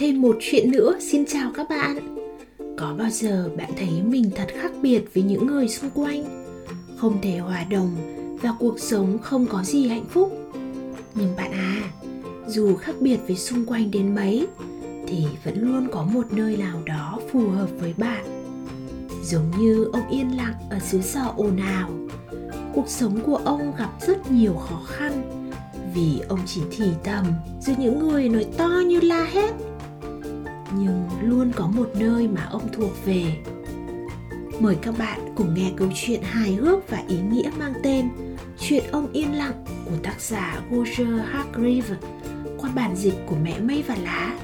thêm một chuyện nữa. Xin chào các bạn. Có bao giờ bạn thấy mình thật khác biệt với những người xung quanh? Không thể hòa đồng và cuộc sống không có gì hạnh phúc. Nhưng bạn à dù khác biệt với xung quanh đến mấy, thì vẫn luôn có một nơi nào đó phù hợp với bạn. Giống như ông yên lặng ở xứ sở ồn ào. Cuộc sống của ông gặp rất nhiều khó khăn vì ông chỉ thì thầm giữa những người nói to như la hét nhưng luôn có một nơi mà ông thuộc về. Mời các bạn cùng nghe câu chuyện hài hước và ý nghĩa mang tên chuyện ông yên lặng của tác giả roger hargreaves qua bản dịch của mẹ mây và lá.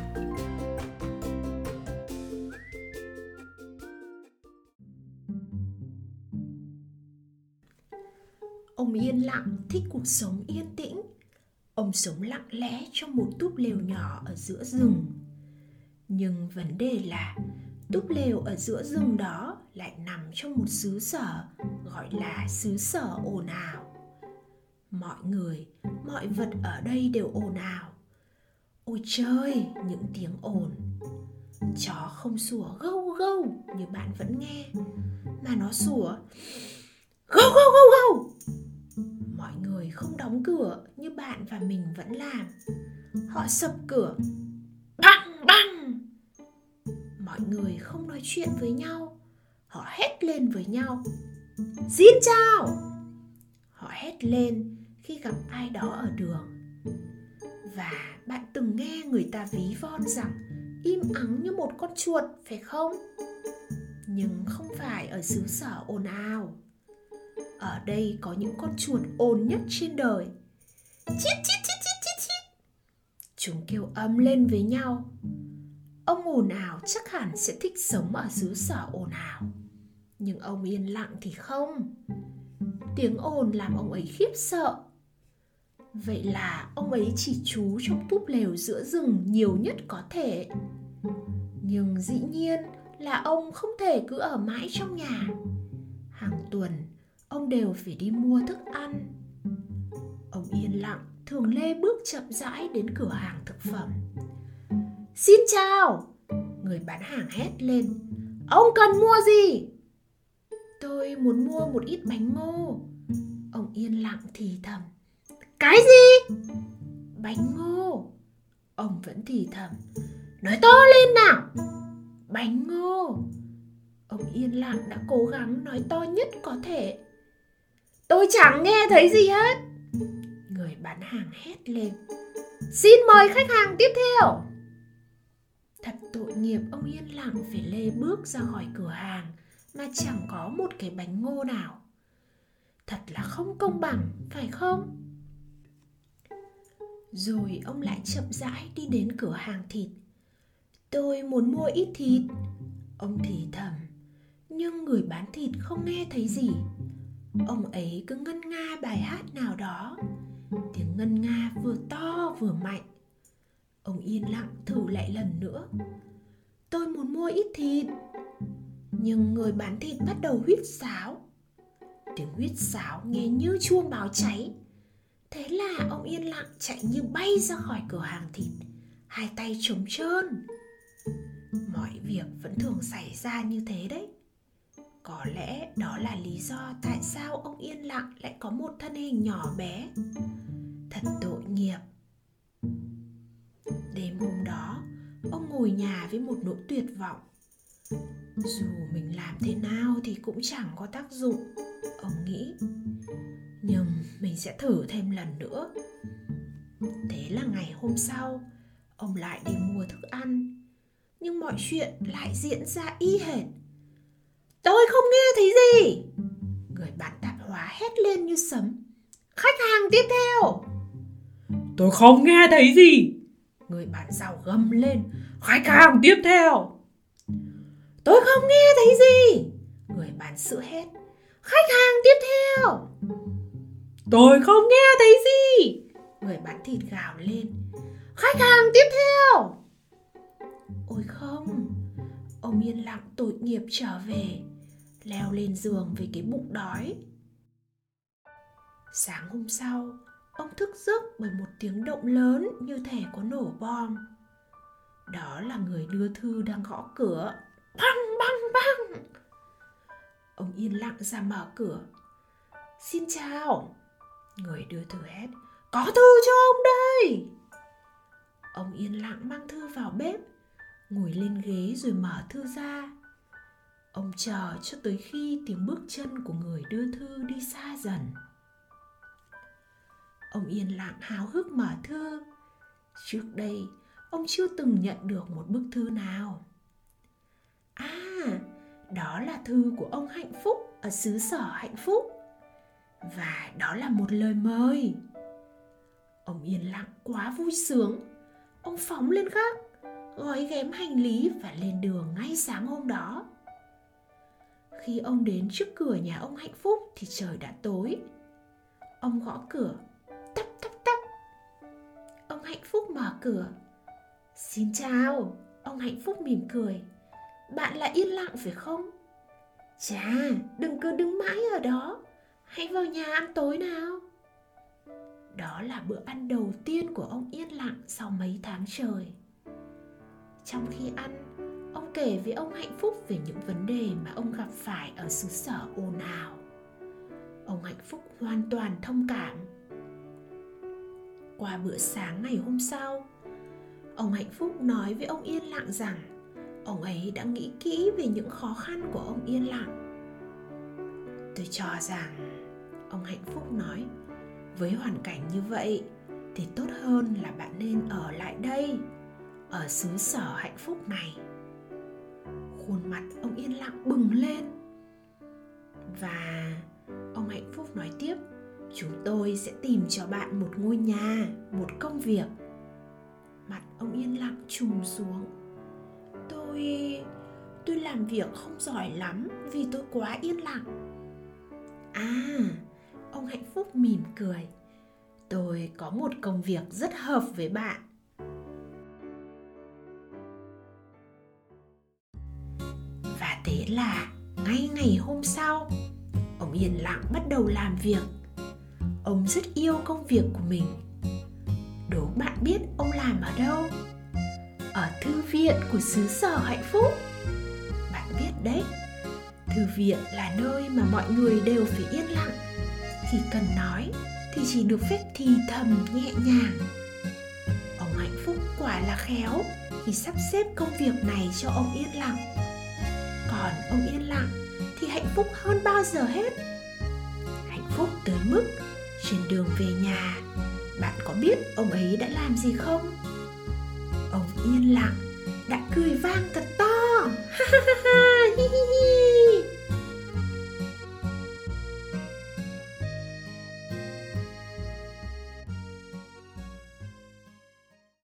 Ông yên lặng thích cuộc sống yên tĩnh. Ông sống lặng lẽ trong một túp lều nhỏ ở giữa rừng nhưng vấn đề là, túp lều ở giữa rừng đó lại nằm trong một xứ sở, gọi là xứ sở ồn ào. Mọi người, mọi vật ở đây đều ồn ào. Ôi trời, những tiếng ồn. Chó không sủa, gâu gâu, như bạn vẫn nghe. Mà nó sủa, gâu gâu gâu gâu. Mọi người không đóng cửa như bạn và mình vẫn làm. Họ sập cửa mọi người không nói chuyện với nhau. Họ hét lên với nhau. Xin chào! Họ hét lên khi gặp ai đó ở đường. Và bạn từng nghe người ta ví von rằng im ắng như một con chuột, phải không? Nhưng không phải ở xứ sở ồn ào. Ở đây có những con chuột ồn nhất trên đời. Chít chít chít chít chít chít. Chúng kêu ấm lên với nhau ông ồn ào chắc hẳn sẽ thích sống ở xứ sở ồn ào. Nhưng ông yên lặng thì không. Tiếng ồn làm ông ấy khiếp sợ. Vậy là ông ấy chỉ trú trong túp lều giữa rừng nhiều nhất có thể. Nhưng dĩ nhiên là ông không thể cứ ở mãi trong nhà. Hàng tuần, ông đều phải đi mua thức ăn. Ông yên lặng thường lê bước chậm rãi đến cửa hàng thực phẩm xin chào. Người bán hàng hét lên. Ông cần mua gì? Tôi muốn mua một ít bánh ngô. Ông yên lặng thì thầm. Cái gì? Bánh ngô. Ông vẫn thì thầm. Nói to lên nào. Bánh ngô. Ông yên lặng đã cố gắng nói to nhất có thể. Tôi chẳng nghe thấy gì hết. Người bán hàng hét lên. Xin mời khách hàng tiếp theo thật tội nghiệp, ông yên lặng phải lê bước ra khỏi cửa hàng mà chẳng có một cái bánh ngô nào. Thật là không công bằng, phải không? Rồi ông lại chậm rãi đi đến cửa hàng thịt. Tôi muốn mua ít thịt. Ông thì thầm, nhưng người bán thịt không nghe thấy gì. Ông ấy cứ ngân nga bài hát nào đó. Tiếng ngân nga vừa to vừa mạnh ông yên lặng thử lại lần nữa. Tôi muốn mua ít thịt. Nhưng người bán thịt bắt đầu huýt sáo. Tiếng huýt sáo nghe như chuông báo cháy. Thế là ông yên lặng chạy như bay ra khỏi cửa hàng thịt, hai tay trống trơn. Mọi việc vẫn thường xảy ra như thế đấy. Có lẽ đó là lý do tại sao ông yên lặng lại có một thân hình nhỏ bé. Thật tội nghiệp đêm hôm đó, ông ngồi nhà với một nỗi tuyệt vọng. Dù mình làm thế nào thì cũng chẳng có tác dụng, ông nghĩ. Nhưng mình sẽ thử thêm lần nữa. Thế là ngày hôm sau, ông lại đi mua thức ăn. Nhưng mọi chuyện lại diễn ra y hệt. Tôi không nghe thấy gì! Người bạn tạp hóa hét lên như sấm. Khách hàng tiếp theo! Tôi không nghe thấy gì! Người bạn giàu gầm lên. Khách hàng tiếp theo. Tôi không nghe thấy gì. Người bán sữa hét. Khách hàng tiếp theo. Tôi không nghe thấy gì. Người bán thịt gào lên. Khách hàng tiếp theo. Ôi không. Ông yên lặng tội nghiệp trở về, leo lên giường với cái bụng đói. Sáng hôm sau ông thức giấc bởi một tiếng động lớn như thể có nổ bom Đó là người đưa thư đang gõ cửa. Băng băng băng! Ông yên lặng ra mở cửa. Xin chào! Người đưa thư hét. Có thư cho ông đây! Ông yên lặng mang thư vào bếp, ngồi lên ghế rồi mở thư ra. Ông chờ cho tới khi tiếng bước chân của người đưa thư đi xa dần. Ông yên lặng háo hức mở thư. Trước đây, ông chưa từng nhận được một bức thư nào. À, đó là thư của ông Hạnh Phúc ở xứ sở Hạnh Phúc. Và đó là một lời mời. Ông yên lặng quá vui sướng. Ông phóng lên gác, gói ghém hành lý và lên đường ngay sáng hôm đó. Khi ông đến trước cửa nhà ông Hạnh Phúc thì trời đã tối. Ông gõ cửa, Hạnh Phúc mở cửa. Xin chào, ông Hạnh Phúc mỉm cười. Bạn là yên lặng phải không? Chà, đừng cứ đứng mãi ở đó. Hãy vào nhà ăn tối nào. Đó là bữa ăn đầu tiên của ông yên lặng sau mấy tháng trời. Trong khi ăn, ông kể với ông hạnh phúc về những vấn đề mà ông gặp phải ở xứ sở ồn ào ông hạnh phúc hoàn toàn thông cảm qua bữa sáng ngày hôm sau. Ông hạnh phúc nói với ông yên lặng rằng, ông ấy đã nghĩ kỹ về những khó khăn của ông yên lặng. Tôi cho rằng, ông hạnh phúc nói, với hoàn cảnh như vậy thì tốt hơn là bạn nên ở lại đây, ở xứ sở hạnh phúc này. Khuôn mặt ông yên lặng bừng lên. Và ông hạnh phúc nói tiếp chúng tôi sẽ tìm cho bạn một ngôi nhà, một công việc. Mặt ông yên lặng trùng xuống. Tôi tôi làm việc không giỏi lắm vì tôi quá yên lặng. À ông hạnh phúc mỉm cười. Tôi có một công việc rất hợp với bạn. Và thế là, ngay ngày hôm sau, ông yên lặng bắt đầu làm việc ông rất yêu công việc của mình. Đố bạn biết ông làm ở đâu? Ở thư viện của xứ sở hạnh phúc. Bạn biết đấy, thư viện là nơi mà mọi người đều phải yên lặng. Khi cần nói thì chỉ được phép thì thầm nhẹ nhàng. Ông hạnh phúc quả là khéo khi sắp xếp công việc này cho ông yên lặng. Còn ông yên lặng thì hạnh phúc hơn bao giờ hết. Hạnh phúc tới mức trên đường về nhà, bạn có biết ông ấy đã làm gì không? Ông yên lặng, đã cười vang thật to. Ha ha ha ha, hi hi hi.